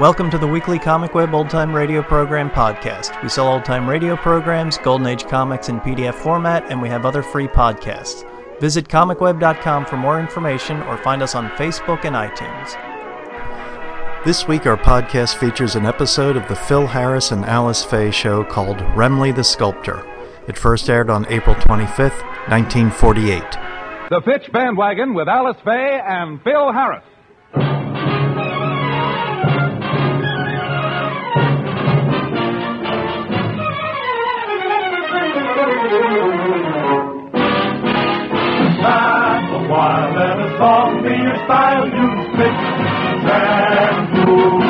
Welcome to the weekly Comic Web Old Time Radio Program podcast. We sell old time radio programs, Golden Age comics in PDF format, and we have other free podcasts. Visit comicweb.com for more information or find us on Facebook and iTunes. This week, our podcast features an episode of the Phil Harris and Alice Faye show called Remley the Sculptor. It first aired on April 25th, 1948. The Fitch Bandwagon with Alice Faye and Phil Harris. Style. Use Fitch shampoo.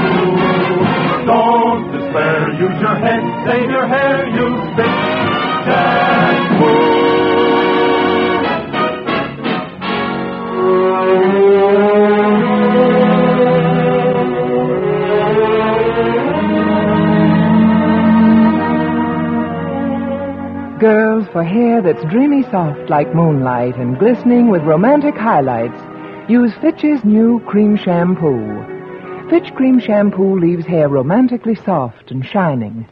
Don't despair. Use your head, save your hair. Use Fitch shampoo. Girls for hair that's dreamy soft like moonlight and glistening with romantic highlights, use Fitch's new cream shampoo. Fitch cream shampoo leaves hair romantically soft and shining.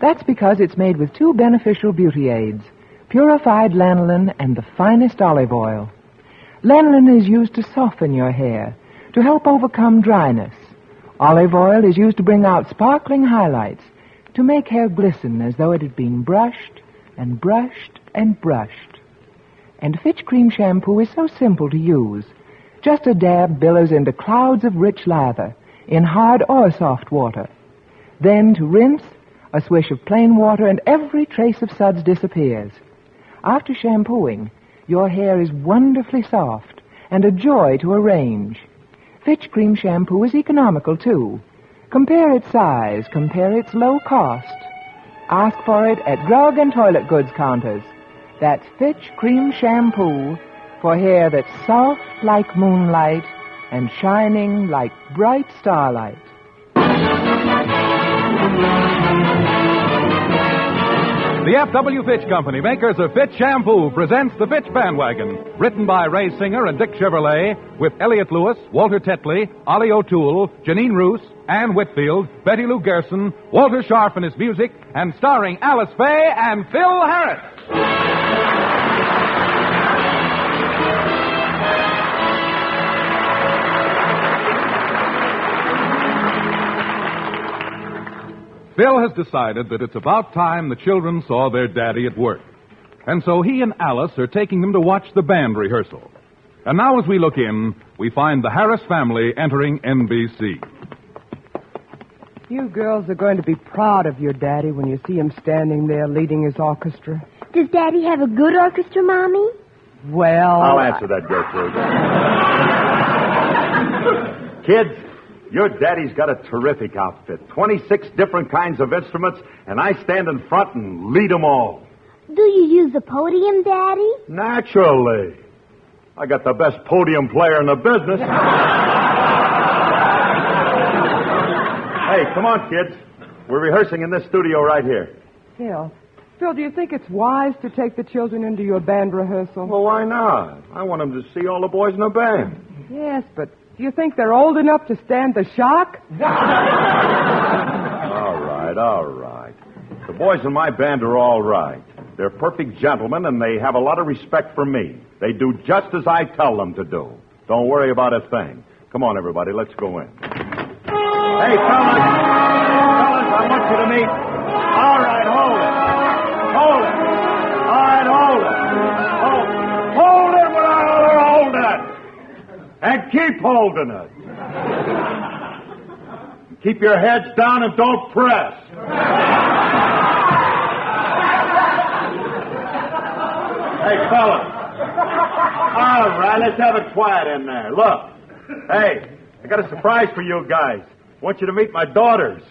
That's because it's made with two beneficial beauty aids, purified lanolin and the finest olive oil. Lanolin is used to soften your hair, to help overcome dryness. Olive oil is used to bring out sparkling highlights, to make hair glisten as though it had been brushed and brushed and brushed. And Fitch Cream Shampoo is so simple to use. Just a dab billows into clouds of rich lather in hard or soft water. Then to rinse, a swish of plain water and every trace of suds disappears. After shampooing, your hair is wonderfully soft and a joy to arrange. Fitch Cream Shampoo is economical too. Compare its size, compare its low cost. Ask for it at drug and toilet goods counters. That's Fitch Cream Shampoo for hair that's soft like moonlight and shining like bright starlight. The F.W. Fitch Company, makers of Fitch Shampoo, presents The Fitch Bandwagon. Written by Ray Singer and Dick Chevillat, with Elliott Lewis, Walter Tetley, Ollie O'Toole, Jeanine Roos, Ann Whitfield, Betty Lou Gerson, Walter Scharf and his music, and starring Alice Faye and Phil Harris. Phil has decided that it's about time the children saw their daddy at work. And so he and Alice are taking them to watch the band rehearsal. And now, as we look in, we find the Harris family entering NBC. You girls are going to be proud of your daddy when you see him standing there leading his orchestra. Does Daddy have a good orchestra, Mommy? Well, I'll answer that, Gertrude. Kids, your daddy's got a terrific outfit. 26 different kinds of instruments, and I stand in front and lead 'em all. Do you use the podium, Daddy? Naturally. I got the best podium player in the business. hey, come on, kids. We're rehearsing in this studio right here. Phil, Phil, do you think it's wise to take the children into your band rehearsal? Well, why not? I want them to see all the boys in the band. Yes, but do you think they're old enough to stand the shock? All right, all right. The boys in my band are all right. They're perfect gentlemen, and they have a lot of respect for me. They do just as I tell them to do. Don't worry about a thing. Come on, everybody, let's go in. Hey, fellas! Fellas, I want you to meet. And keep holding it. Keep your heads down and don't press. Hey, fellas. All right, let's have it quiet in there. Look. Hey, I got a surprise for you guys. I want you to meet my daughters.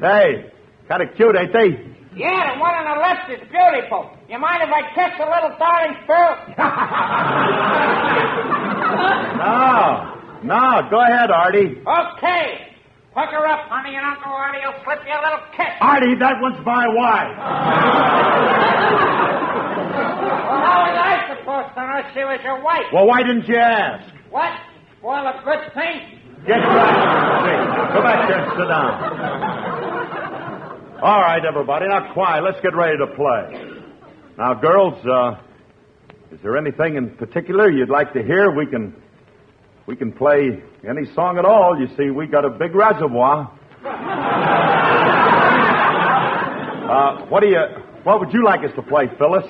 Hey, kind of cute, ain't they? Yeah, the one on the left is beautiful. You mind if I kiss the little darling Phil? No, no, go ahead, Artie. okay. Hook her up, honey, and Uncle Artie will slip you a little kiss. Artie, that one's my wife. Well, how was I supposed to know she was your wife? Well, why didn't you ask? What? Well, a good thing. Get back in your seat. Go back there and sit down. All right, everybody, now quiet. Let's get ready to play. Now, girls, uh, is there anything in particular you'd like to hear? We can, we can play any song at all. You see, we got a big reservoir. Uh, what do you, what would you like us to play, Phyllis?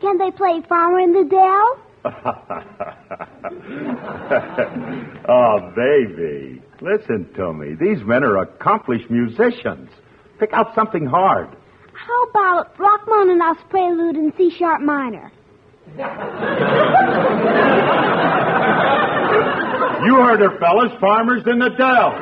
Can they play Farmer in the Dell? oh, baby. Listen to me. These men are accomplished musicians. Pick out something hard. How about Rachmaninoff's Prelude in C sharp minor? You heard her, fellas. Farmers in the Dell.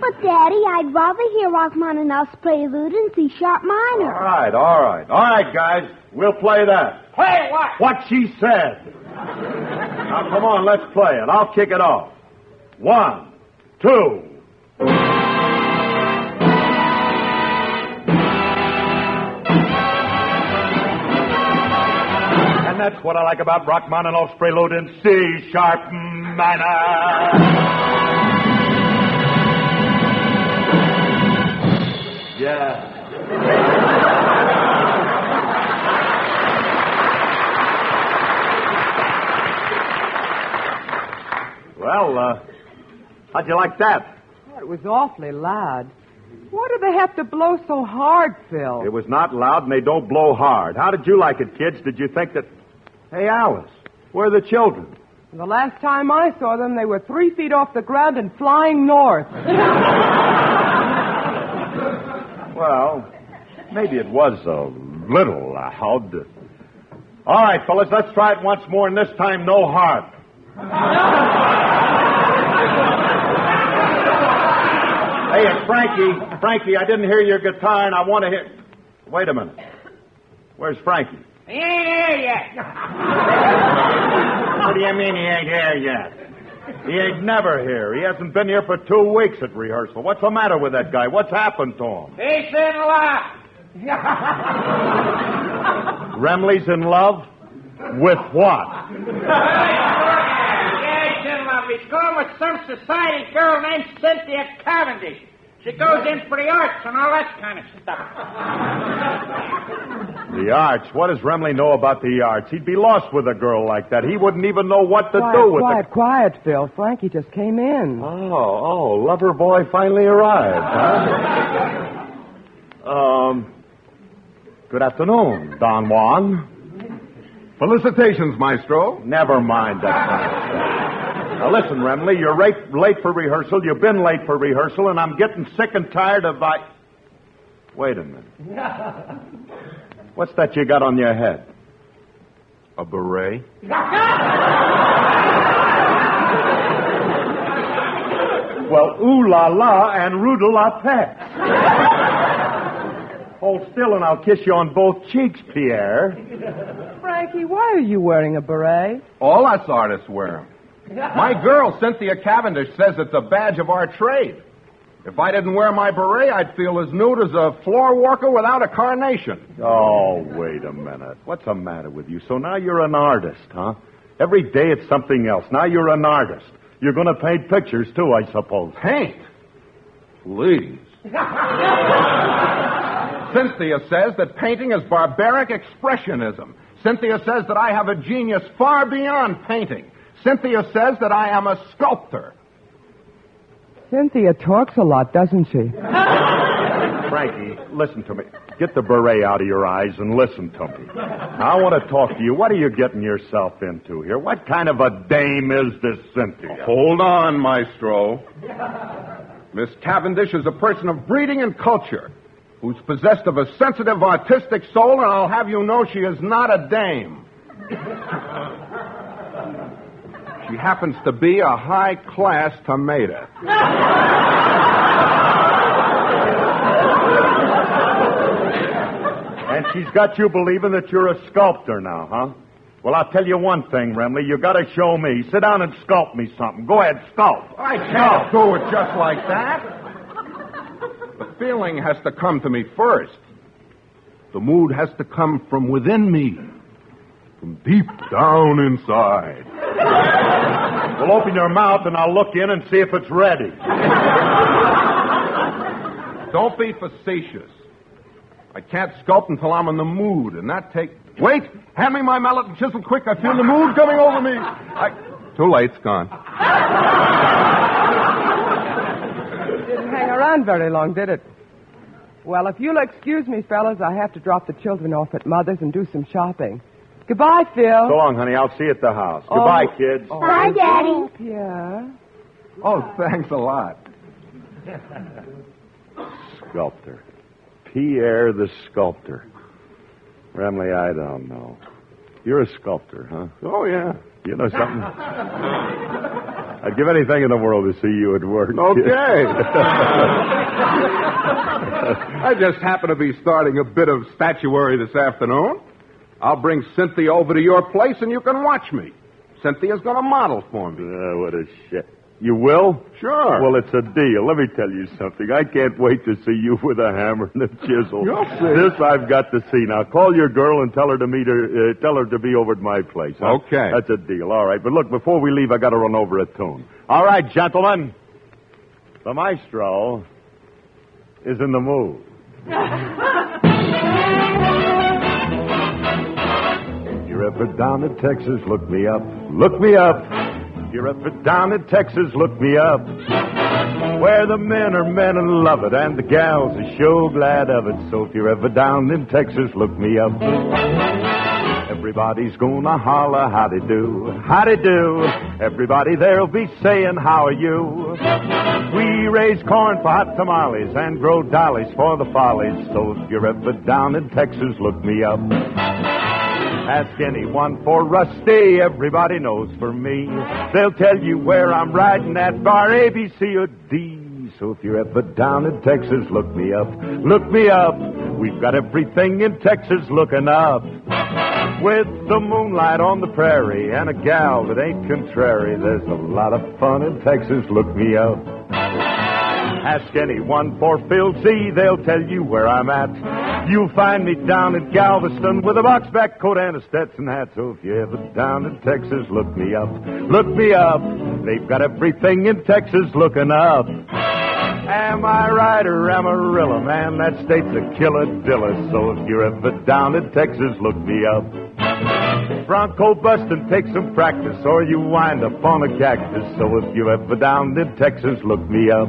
But, Daddy, I'd rather hear Rachmaninoff's Prelude in C sharp minor. All right, all right. All right, guys. We'll play that. Play what? What she said. Now, come on, let's play it. I'll kick it off. One, two. And that's what I like about Rachmaninoff's prelude in C sharp minor. How'd you like that? It was awfully loud. Why do they have to blow so hard, Phil? It was not loud and they don't blow hard. How did you like it, kids? Did you think that. Hey, Alice, where are the children? The last time I saw them, they were three feet off the ground and flying north. Well, maybe it was a little loud. All right, fellas, let's try it once more, and this time no harp. hey, Frankie. Frankie, I didn't hear your guitar, and I want to hear. Wait a minute. Where's Frankie? He ain't here yet. What do you mean he ain't here yet? He ain't never here. He hasn't been here for two weeks at rehearsal. What's the matter with that guy? What's happened to him? He's in love. Remley's in love? With what? Yeah, he's in love. He's going with some society girl named Cynthia Cavendish. She goes in for the arts and all that kind of stuff. The arts. What does Remley know about the arts? He'd be lost with a girl like that. He wouldn't even know what to quiet, do with it. quiet, quiet, Phil. Frankie just came in. Oh, oh, lover boy finally arrived, huh? um, good afternoon, Don Juan. Felicitations, Maestro. Never mind that kind of stuff. Now listen, Remley, you're late, late for rehearsal. You've been late for rehearsal, and I'm getting sick and tired of I. Wait a minute. What's that you got on your head? A beret? Well, ooh la la and roodle la pet. Hold still and I'll kiss you on both cheeks, Pierre. Frankie, why are you wearing a beret? All us artists wear 'em. My girl, Cynthia Cavendish, says it's a badge of our trade. If I didn't wear my beret, I'd feel as nude as a floor walker without a carnation. Oh, wait a minute. What's the matter with you? So now you're an artist, huh? Every day it's something else. Now you're an artist. You're going to paint pictures, too, I suppose. Paint? Please. Cynthia says that painting is barbaric expressionism. Cynthia says that I have a genius far beyond painting. Cynthia says that I am a sculptor. Cynthia talks a lot, doesn't she? Frankie, listen to me. Get the beret out of your eyes and listen to me. I want to talk to you. What are you getting yourself into here? What kind of a dame is this Cynthia? Hold on, Maestro. Miss Cavendish is a person of breeding and culture who's possessed of a sensitive artistic soul, and I'll have you know she is not a dame. She happens to be a high class tomato. And she's got you believing that you're a sculptor now, huh? Well, I'll tell you one thing, Remley. You got to show me. Sit down and sculpt me something. Go ahead, sculpt. I can't do it just like that. The feeling has to come to me first. The mood has to come from within me. from deep down inside. Well, open your mouth and I'll look in and see if it's ready. Don't be facetious. I can't sculpt until I'm in the mood, and that takes. Wait! Hand me my mallet and chisel quick. I feel the mood coming over me. I... Too late. It's gone. Didn't hang around very long, did it? Well, if you'll excuse me, fellas, I have to drop the children off at Mother's and do some shopping. Goodbye, Phil. So long, honey. I'll see you at the house. Oh. Goodbye, kids. Oh. Bye, Daddy. Yeah. Oh, thanks a lot. Sculptor. Pierre the sculptor. Remley, I don't know. You're a sculptor, huh? Oh, yeah. You know something? I'd give anything in the world to see you at work. Okay. I just happen to be starting a bit of statuary this afternoon. I'll bring Cynthia over to your place and you can watch me. Cynthia's going to model for me. Ah, what a shit. You will? Sure. Well, it's a deal. Let me tell you something. I can't wait to see you with a hammer and a chisel. You'll see. This I've got to see. Now, call your girl and tell her to meet her. Uh, tell her to be over at my place. huh? Okay. That's a deal. All right. But look, before we leave, I got to run over a tune. All right, gentlemen. The maestro is in the mood. You're ever down in Texas, look me up. Look me up. You're ever down in Texas, look me up. Where the men are men and love it, and the gals are sure glad of it. So if you're ever down in Texas, look me up. Everybody's gonna holler, howdy do, howdy do. Everybody there'll be saying, how are you? We raise corn for hot tamales and grow dollies for the follies. So if you're ever down in Texas, look me up. Ask anyone for Rusty, everybody knows for me. They'll tell you where I'm riding at bar A, B, C, or D. So if you're ever down in Texas, look me up. Look me up. We've got everything in Texas looking up. With the moonlight on the prairie and a gal that ain't contrary, there's a lot of fun in Texas. Look me up. Ask anyone for Phil Z, they'll tell you where I'm at. You'll find me down at Galveston with a box back coat and a Stetson hat. So if you're ever down in Texas, look me up. Look me up. They've got everything in Texas looking up. Am I right or Amarillo, man? That state's a killer dilla. So if you're ever down in Texas, look me up. Bronco bustin', take some practice, or you wind up on a cactus. So if you're ever down in Texas, look me up.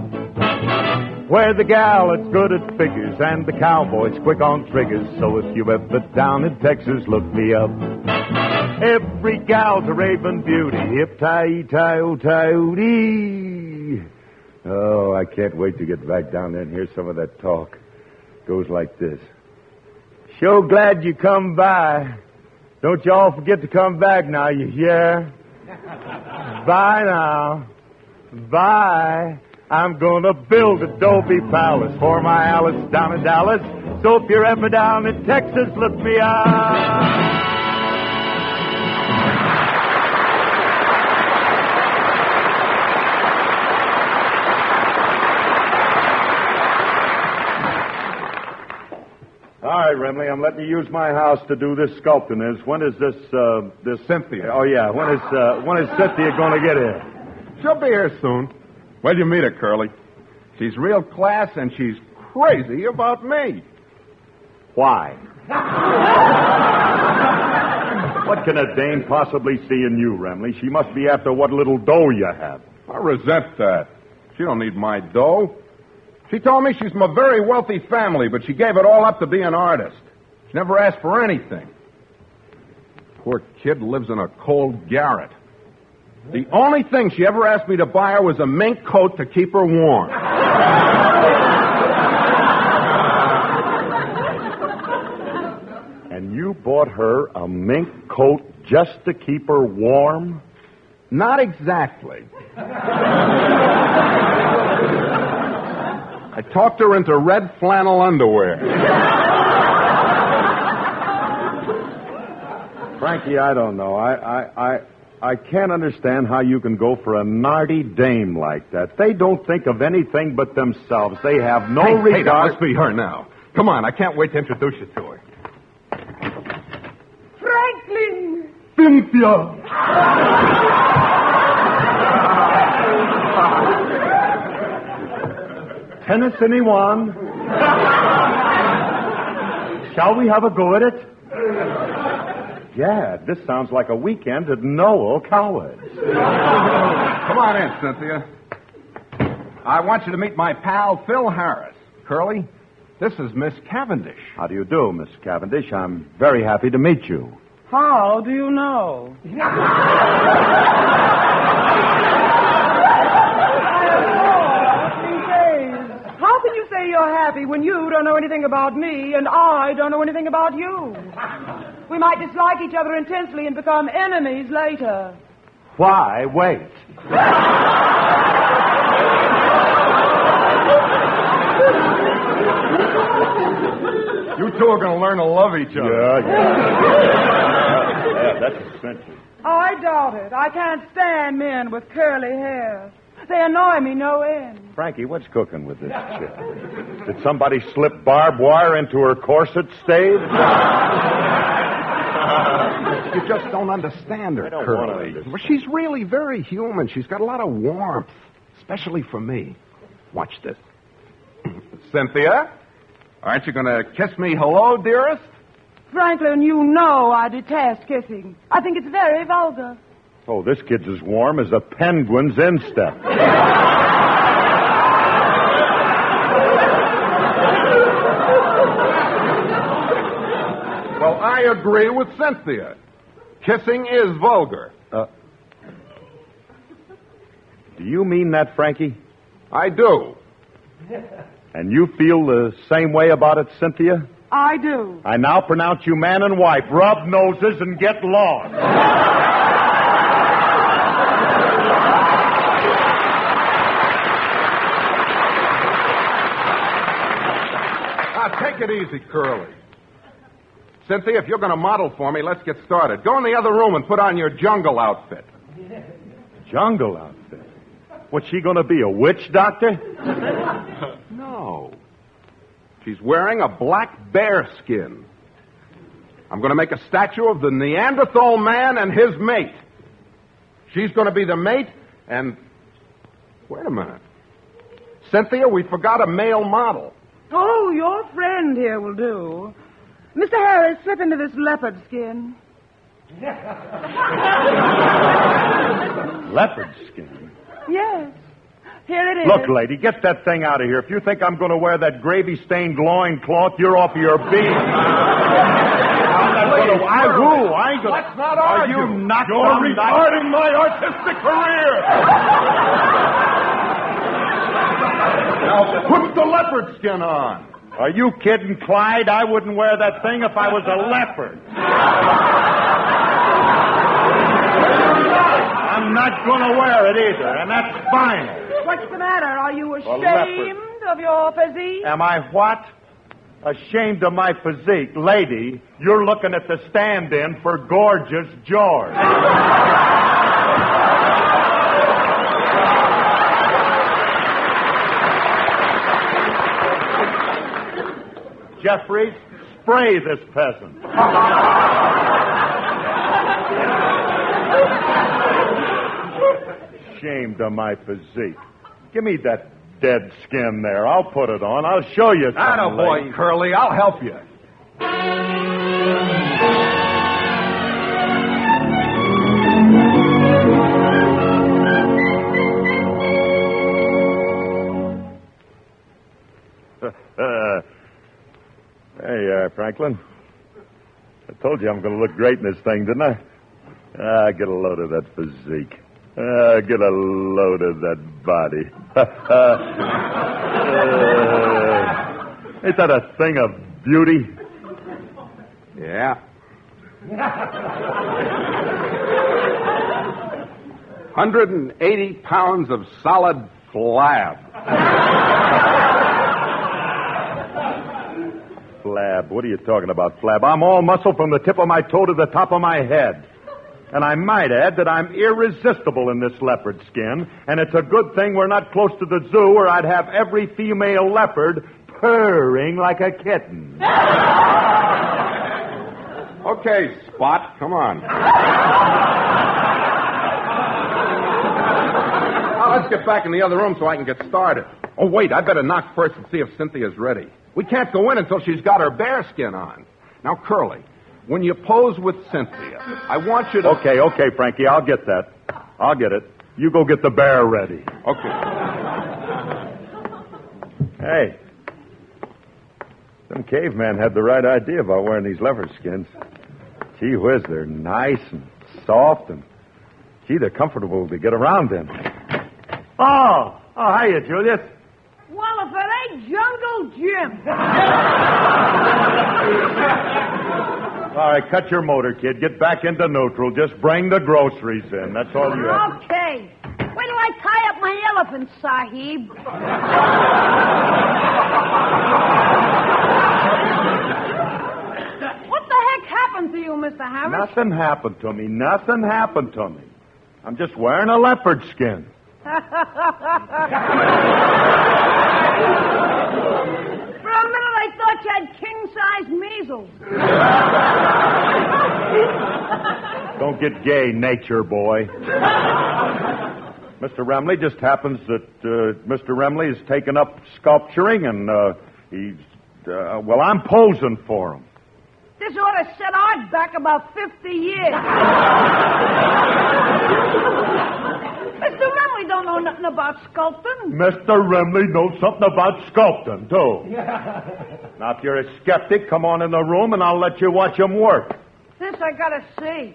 Where the gal that's good at figures and the cowboy's quick on triggers. So if you're ever down in Texas, look me up. Every gal's a raven beauty, hip tie tie o tie. Oh, I can't wait to get back down there and hear some of that talk. Goes like this. Sure glad you come by. Don't y'all forget to come back now, you hear? Bye now. Bye. I'm gonna build a Adobe Palace for my Alice down in Dallas. So if you're ever down in Texas, look me up. All right, Remley, I'm letting you use my house to do this sculpting. Is when is this uh, this Cynthia. Oh yeah, when is uh, when is Cynthia going to get here? She'll be here soon. Where'd you meet her, Curly? She's real class and she's crazy about me. Why? what can a dame possibly see in you, Remley? She must be after what little dough you have. I resent that. She don't need my dough. She told me she's from a very wealthy family, but she gave it all up to be an artist. She never asked for anything. Poor kid lives in a cold garret. The only thing she ever asked me to buy her was a mink coat to keep her warm. And you bought her a mink coat just to keep her warm? Not exactly. I talked her into red flannel underwear. Frankie, I don't know. I, I, I, I can't understand how you can go for a narty dame like that. They don't think of anything but themselves. They have no hey, hey, that regard. must be her now. Come on, I can't wait to introduce you to her. Franklin! Cynthia. Tennis, anyone? Shall we have a go at it? Yeah, this sounds like a weekend at Noel Coward's. Come on in, Cynthia. I want you to meet my pal, Phil Harris. Curly, this is Miss Cavendish. How do you do, Miss Cavendish? I'm very happy to meet you. How do you know? How can you say you're happy when you don't know anything about me and I don't know anything about you? We might dislike each other intensely and become enemies later. Why wait? You two are going to learn to love each other. Yeah, yeah. yeah, that's essential. I doubt it. I can't stand men with curly hair. They annoy me no end. Frankie, what's cooking with this chick? Did somebody slip barbed wire into her corset stave? You just don't understand her, I don't wanna Curly. understand. Well, she's really very human. She's got a lot of warmth, especially for me. Watch this. Cynthia, aren't you going to kiss me hello, dearest? Franklin, you know I detest kissing. I think it's very vulgar. Oh, this kid's as warm as a penguin's instep. Well, I agree with Cynthia. Kissing is vulgar. Uh, do you mean that, Frankie? I do. And you feel the same way about it, Cynthia? I do. I now pronounce you man and wife. Rub noses and get lost. Now, take it easy, Curly. Cynthia, if you're going to model for me, let's get started. Go in the other room and put on your jungle outfit. Jungle outfit. What's she going to be, a witch doctor? No. She's wearing a black bear skin. I'm going to make a statue of the Neanderthal man and his mate. She's going to be the mate, and. Wait a minute. Cynthia, we forgot a male model. Oh, your friend here will do. Mr. Harris, slip into this leopard skin. Leopard skin. Yes. Here it is. Look, lady, get that thing out of here. If you think I'm going to wear that gravy-stained loincloth, you're off your beam. I'm going to. I will. I ain't going Let's not Are argue. you not You're I'm not- retarding my artistic career. now put the leopard skin on. Are you kidding, Clyde? I wouldn't wear that thing if I was a leopard. I'm not going to wear it either, and that's final. What's the matter? Are you ashamed of your physique? Am I what? Ashamed of my physique. Lady, you're looking at the stand-in for Gorgeous George. Jeffries, spray this peasant. Ashamed of my physique. Give me that dead skin there. I'll put it on. I'll show you. Attaboy. Curly. I'll help you. Uh, Franklin. I told you I'm going to look great in this thing, didn't I? Ah, get a load of that physique. Ah, get a load of that body. Uh, ain't that a thing of beauty? Yeah. Hundred and eighty pounds of solid flab. Flab. What are you talking about, Flab? I'm all muscle from the tip of my toe to the top of my head. And I might add that I'm irresistible in this leopard skin, and it's a good thing we're not close to the zoo where I'd have every female leopard purring like a kitten. Okay, Spot, come on. Now, let's get back in the other room so I can get started. Oh, wait, I better knock first and see if Cynthia's ready. We can't go in until she's got her bearskin on. Now, Curly, when you pose with Cynthia, I want you to. Okay, okay, Frankie, I'll get that. I'll get it. You go get the bear ready. Okay. Hey. Some caveman had the right idea about wearing these leopard skins. Gee whiz, they're nice and soft and gee, they're comfortable to get around in. Oh, oh, hiya, Julius. Well, if it ain't Jim. All right, cut your motor, kid. Get back into neutral. Just bring the groceries in. That's all you have. Okay. Wait till I tie up my elephant, Sahib. What the heck happened to you, Mr. Harris? Nothing happened to me. Nothing happened to me. I'm just wearing a leopard skin. For a minute, I thought you had king-size measles. Don't get gay, nature boy. Mr. Remley just happens that uh, Mr. Remley has taken up sculpturing, and uh, he's uh, well, I'm posing for him. This ought to set art back about 50 years. Mr. Don't know nothing about sculpting. Mr. Remley knows something about sculpting too. now, if you're a skeptic, come on in the room, and I'll let you watch him work. This I gotta see.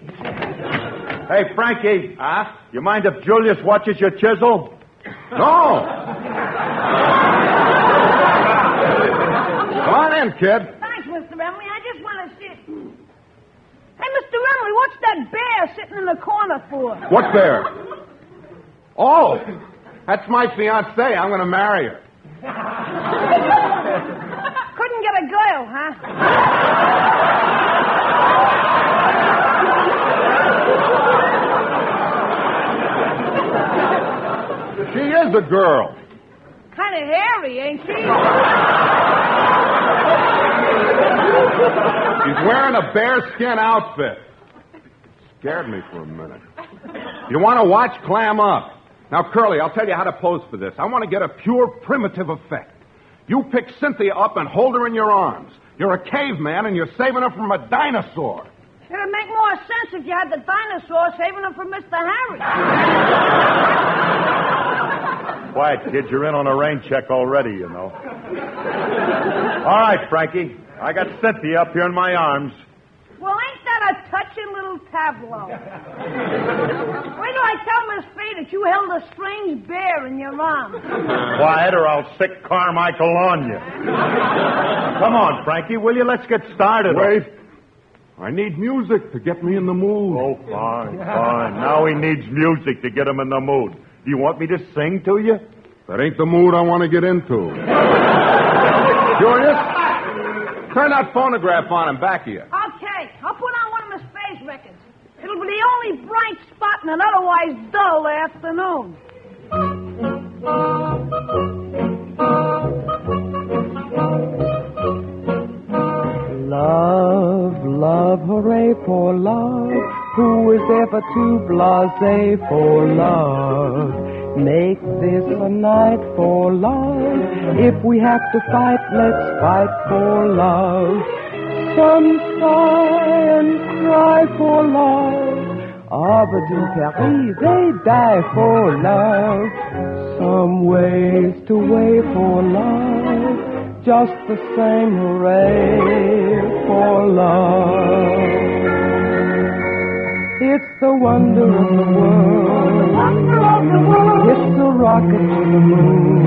Hey, Frankie. Huh? You mind if Julius watches your chisel? No! Come on in, kid. Thanks, Mr. Remley. I just want to see it. Hey, Mr. Remley, what's that bear sitting in the corner for? What bear? Oh, that's my fiancée. I'm going to marry her. Couldn't get a girl, huh? She is a girl. Kind of hairy, ain't she? She's wearing a bearskin outfit. Scared me for a minute. You want to watch? Clam up. Now, Curly, I'll tell you how to pose for this. I want to get a pure primitive effect. You pick Cynthia up and hold her in your arms. You're a caveman and you're saving her from a dinosaur. It'd make more sense if you had the dinosaur saving her from Mr. Harris. Quiet, kid. You're in on a rain check already, you know. All right, Frankie. I got Cynthia up here in my arms. Well, ain't that a touching little tableau? Wait till I tell Miss Faye that you held a strange bear in your arms. Quiet, or I'll sick Carmichael on you. Come on, Frankie, will you? Let's get started. Wait. I need music to get me in the mood. Oh, fine, fine. Now he needs music to get him in the mood. Do you want me to sing to you? That ain't the mood I want to get into. Julius, turn that phonograph on and back of you. Okay, I'll put on one of Miss Faye's records. It'll be the only bright spot in an otherwise dull afternoon. Love, love, hooray for love. Who is ever too blase for love? Make this a night for love. If we have to fight, let's fight for love. And cry for love. Arbor du Paris, they die for love. Some ways to wait for love. Just the same hooray for love. It's the wonder of the world. It's the rocket to the moon.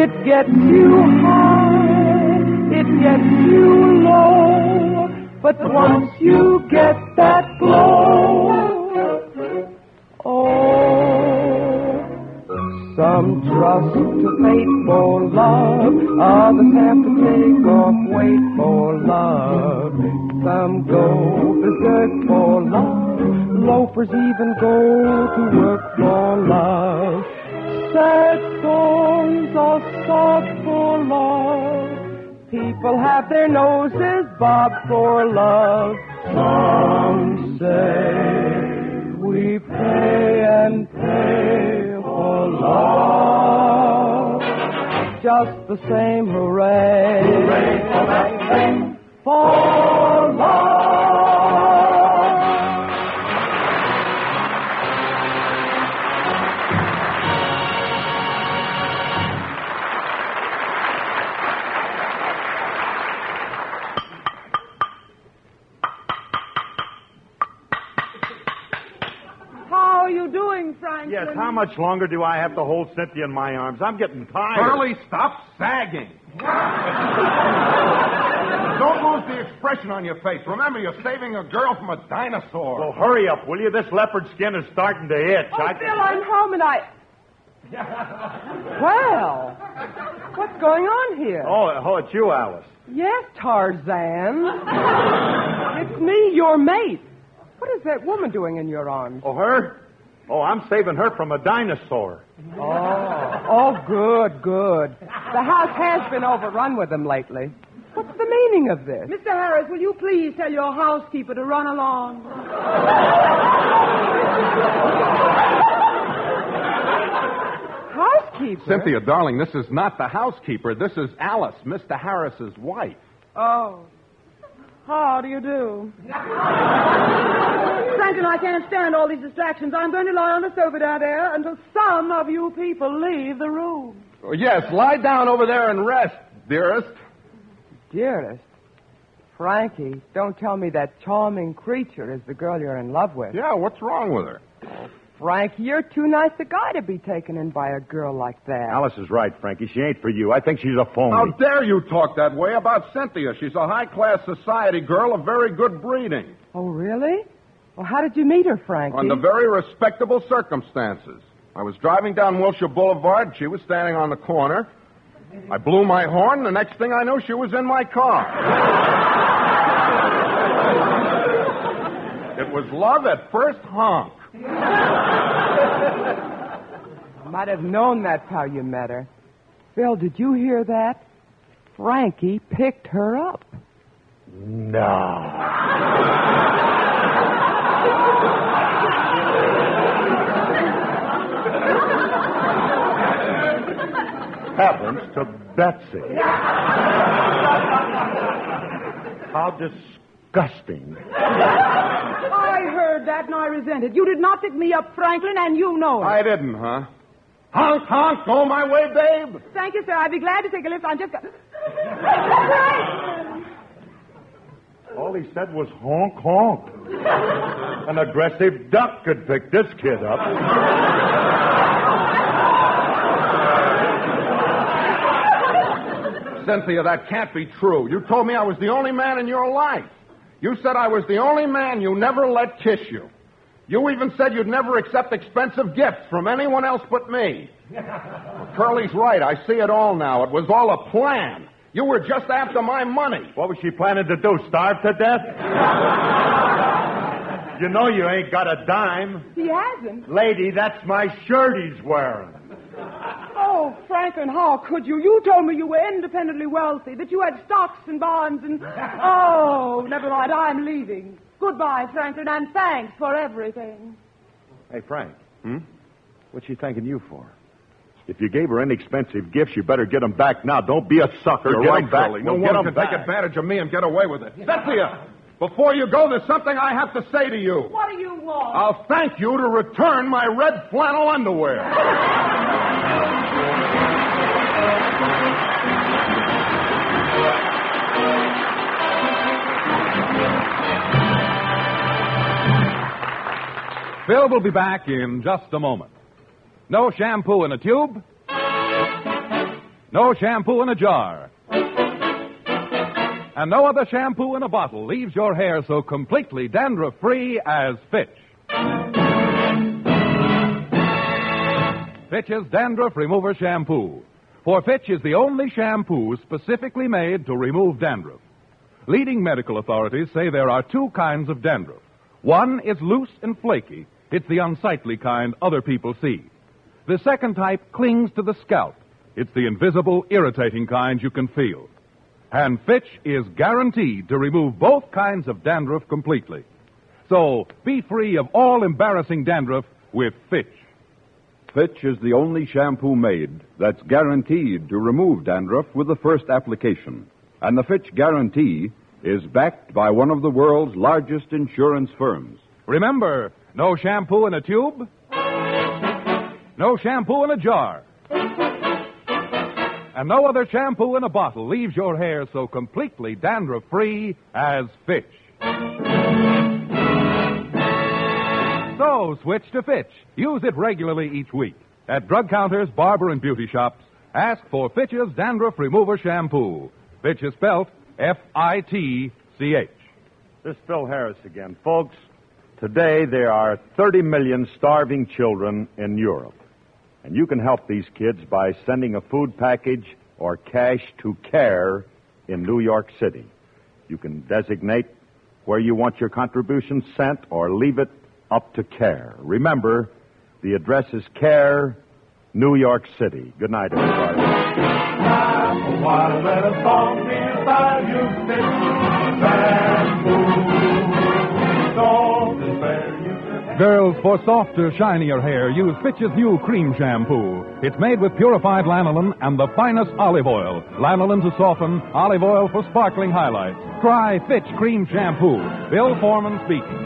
It gets you high. It gets you low. But once you get that glow, oh, some trust to fate for love. Others have to take off weight for love. Some go berserk for love. Loafers even go to work for love. Sad songs are sought for love. People have their noses bobbed for love. Some say we pay and pay for love. Just the same hooray. Hooray for that thing. For Franklin? Yes, how much longer do I have to hold Cynthia in my arms? I'm getting tired. Curly, stop sagging. Don't lose the expression on your face. Remember, you're saving a girl from a dinosaur. Well, hurry up, will you? This leopard skin is starting to itch. Oh, I Bill, I'm home and I. well, what's going on here? Oh, oh, it's you, Alice. Yes, Tarzan. it's me, your mate. What is that woman doing in your arms? Oh, her? Oh, I'm saving her from a dinosaur. Oh, oh, good, good. The house has been overrun with them lately. What's the meaning of this? Mr. Harris, will you please tell your housekeeper to run along? Housekeeper? Cynthia, darling, this is not the housekeeper. This is Alice, Mr. Harris's wife. Oh. How do you do? Franklin, I can't stand all these distractions. I'm going to lie on the sofa down there until some of you people leave the room. Oh, yes, lie down over there and rest, dearest. Dearest. Frankie, don't tell me that charming creature is the girl you're in love with. Yeah, what's wrong with her? Frankie, you're too nice a guy to be taken in by a girl like that. Alice is right, Frankie. She ain't for you. I think she's a phony. How dare you talk that way about Cynthia? She's a high class society girl of very good breeding. Oh, really? Well, how did you meet her, Frankie? Under very respectable circumstances. I was driving down Wilshire Boulevard. She was standing on the corner. I blew my horn. The next thing I knew, she was in my car. it was love at first honk. I might have known that's how you met her. Bill, did you hear that? Frankie picked her up. No. happens to Betsy. How disgusting. I heard that and I resent it. You did not pick me up, Franklin, and you know it. I didn't, huh? Honk, honk, go my way, babe. Thank you, sir. I'd be glad to take a lift. I'm just. All he said was honk, honk. An aggressive duck could pick this kid up. Cynthia, that can't be true. You told me I was the only man in your life. You said I was the only man you never let kiss you. You even said you'd never accept expensive gifts from anyone else but me. Well, Curly's right. I see it all now. It was all a plan. You were just after my money. What was she planning to do? Starve to death? you know you ain't got a dime. he hasn't. Lady, that's my shirt he's wearing. Oh, Franklin, how could you? You told me you were independently wealthy, that you had stocks and bonds and. Oh, never mind. I'm leaving. Goodbye, Franklin, and thanks for everything. Hey, Frank. Hmm? What's she thanking you for? If you gave her inexpensive gifts, you better get them back now. Don't be a sucker. You're get right, 'em back. Curly. No Well, one get 'em can back. take advantage of me and get away with it. Cynthia, before you go, there's something I have to say to you. What do you want? I'll thank you to return my red flannel underwear. Phil will be back in just a moment. No shampoo in a tube. No shampoo in a jar. And no other shampoo in a bottle leaves your hair so completely dandruff free as Fitch. Fitch's Dandruff Remover Shampoo. For Fitch is the only shampoo specifically made to remove dandruff. Leading medical authorities say there are two kinds of dandruff. One is loose and flaky. It's the unsightly kind other people see. The second type clings to the scalp. It's the invisible, irritating kind you can feel. And Fitch is guaranteed to remove both kinds of dandruff completely. So be free of all embarrassing dandruff with Fitch. Fitch is the only shampoo made that's guaranteed to remove dandruff with the first application. And the Fitch guarantee is backed by one of the world's largest insurance firms. Remember, no shampoo in a tube, no shampoo in a jar, and no other shampoo in a bottle leaves your hair so completely dandruff free as Fitch. So switch to Fitch. Use it regularly each week. At drug counters, barber, and beauty shops, ask for Fitch's Dandruff Remover Shampoo. Fitch is spelled F I T C H. This is Phil Harris again. Folks, today there are 30 million starving children in Europe. And you can help these kids by sending a food package or cash to CARE in New York City. You can designate where you want your contribution sent or leave it up to CARE. Remember, the address is CARE, New York City. Good night, everybody. Girls, for softer, shinier hair, use Fitch's new cream shampoo. It's made with purified lanolin and the finest olive oil. Lanolin to soften, olive oil for sparkling highlights. Try Fitch Cream Shampoo. Bill Foreman speaking.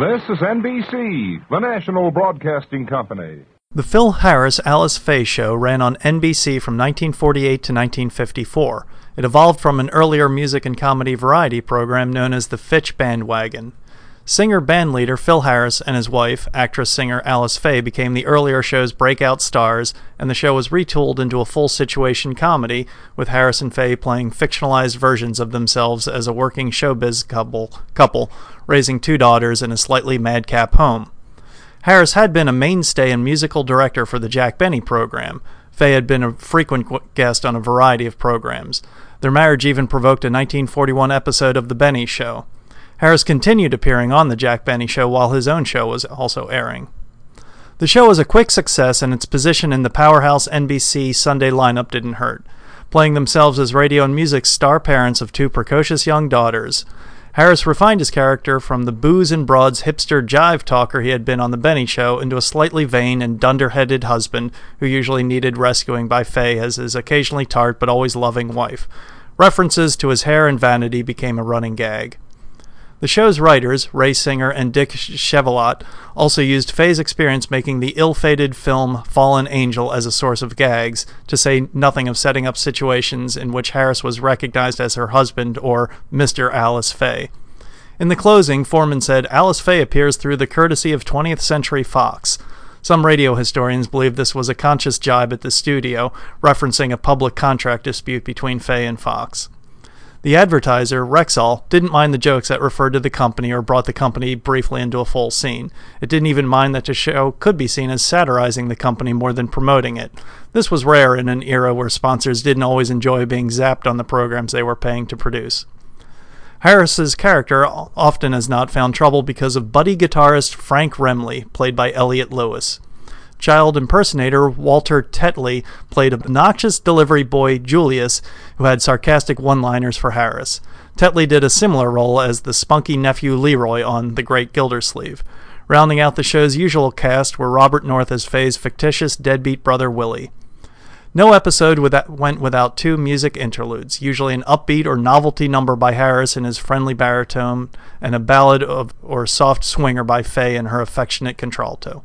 This is NBC, the national broadcasting company. The Phil Harris Alice Faye Show ran on NBC from 1948 to 1954. It evolved from an earlier music and comedy variety program known as the Fitch Bandwagon. Singer bandleader Phil Harris and his wife, actress singer Alice Faye, became the earlier show's breakout stars, and the show was retooled into a full situation comedy, with Harris and Faye playing fictionalized versions of themselves as a working showbiz couple, couple raising two daughters in a slightly madcap home. Harris had been a mainstay and musical director for the Jack Benny program. Faye had been a frequent guest on a variety of programs. Their marriage even provoked a 1941 episode of The Benny Show. Harris continued appearing on The Jack Benny Show while his own show was also airing. The show was a quick success, and its position in the powerhouse NBC Sunday lineup didn't hurt, playing themselves as radio and music star parents of two precocious young daughters. Harris refined his character from the booze and broads hipster jive talker he had been on The Benny Show into a slightly vain and dunder-headed husband who usually needed rescuing by Faye as his occasionally tart but always loving wife. References to his hair and vanity became a running gag. The show's writers, Ray Singer and Dick Chevillat, also used Faye's experience making the ill-fated film Fallen Angel as a source of gags, to say nothing of setting up situations in which Harris was recognized as her husband or Mr. Alice Faye. In the closing, Foreman said, Alice Faye appears through the courtesy of 20th Century Fox. Some radio historians believe this was a conscious jibe at the studio, referencing a public contract dispute between Faye and Fox. The advertiser, Rexall, didn't mind the jokes that referred to the company or brought the company briefly into a full scene. It didn't even mind that the show could be seen as satirizing the company more than promoting it. This was rare in an era where sponsors didn't always enjoy being zapped on the programs they were paying to produce. Harris's character often has not found trouble because of buddy guitarist Frank Remley, played by Elliott Lewis. Child impersonator Walter Tetley played obnoxious delivery boy Julius, who had sarcastic one liners for Harris. Tetley did a similar role as the spunky nephew Leroy on The Great Gildersleeve. Rounding out the show's usual cast were Robert North as Faye's fictitious deadbeat brother Willie. No episode without, went without two music interludes, usually an upbeat or novelty number by Harris in his friendly baritone, and a ballad of, or soft swinger by Faye in her affectionate contralto.